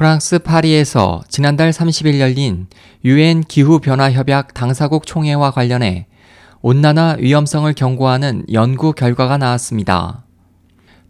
프랑스 파리에서 지난달 30일 열린 유엔 기후변화협약 당사국 총회와 관련해 온난화 위험성을 경고하는 연구 결과가 나왔습니다.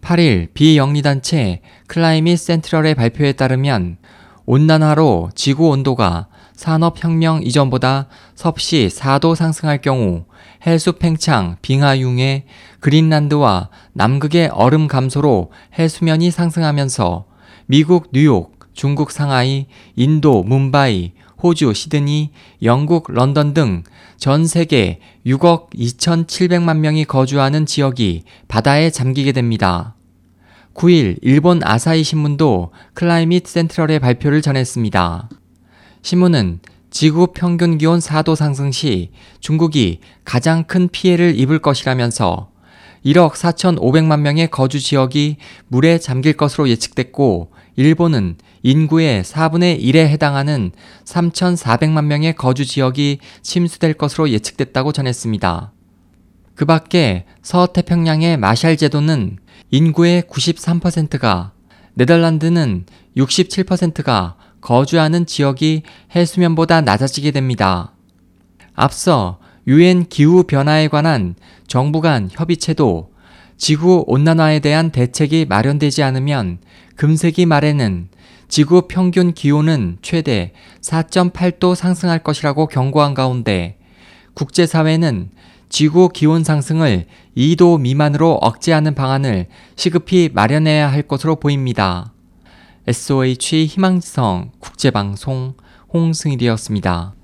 8일 비영리단체 클라이밋 센트럴의 발표에 따르면 온난화로 지구 온도가 산업혁명 이전보다 섭씨 4도 상승할 경우 해수 팽창, 빙하 융해, 그린란드와 남극의 얼음 감소로 해수면이 상승하면서 미국 뉴욕, 중국 상하이, 인도 뭄바이, 호주 시드니, 영국 런던 등 전 세계 6억 2,700만 명이 거주하는 지역이 바다에 잠기게 됩니다. 9일 일본 아사히 신문도 클라이밋 센트럴의 발표를 전했습니다. 신문은 지구 평균 기온 4도 상승 시 중국이 가장 큰 피해를 입을 것이라면서 1억 4,500만 명의 거주 지역이 물에 잠길 것으로 예측됐고 일본은 인구의 4분의 1에 해당하는 3,400만 명의 거주 지역이 침수될 것으로 예측됐다고 전했습니다. 그 밖에 서태평양의 마샬 제도는 인구의 93%가, 네덜란드는 67%가 거주하는 지역이 해수면보다 낮아지게 됩니다. 앞서 유엔 기후 변화에 관한 정부 간 협의체도 지구 온난화에 대한 대책이 마련되지 않으면 금세기 말에는 지구 평균 기온은 최대 4.8도 상승할 것이라고 경고한 가운데 국제사회는 지구 기온 상승을 2도 미만으로 억제하는 방안을 시급히 마련해야 할 것으로 보입니다. SOH 희망지성 국제방송 홍승일이었습니다.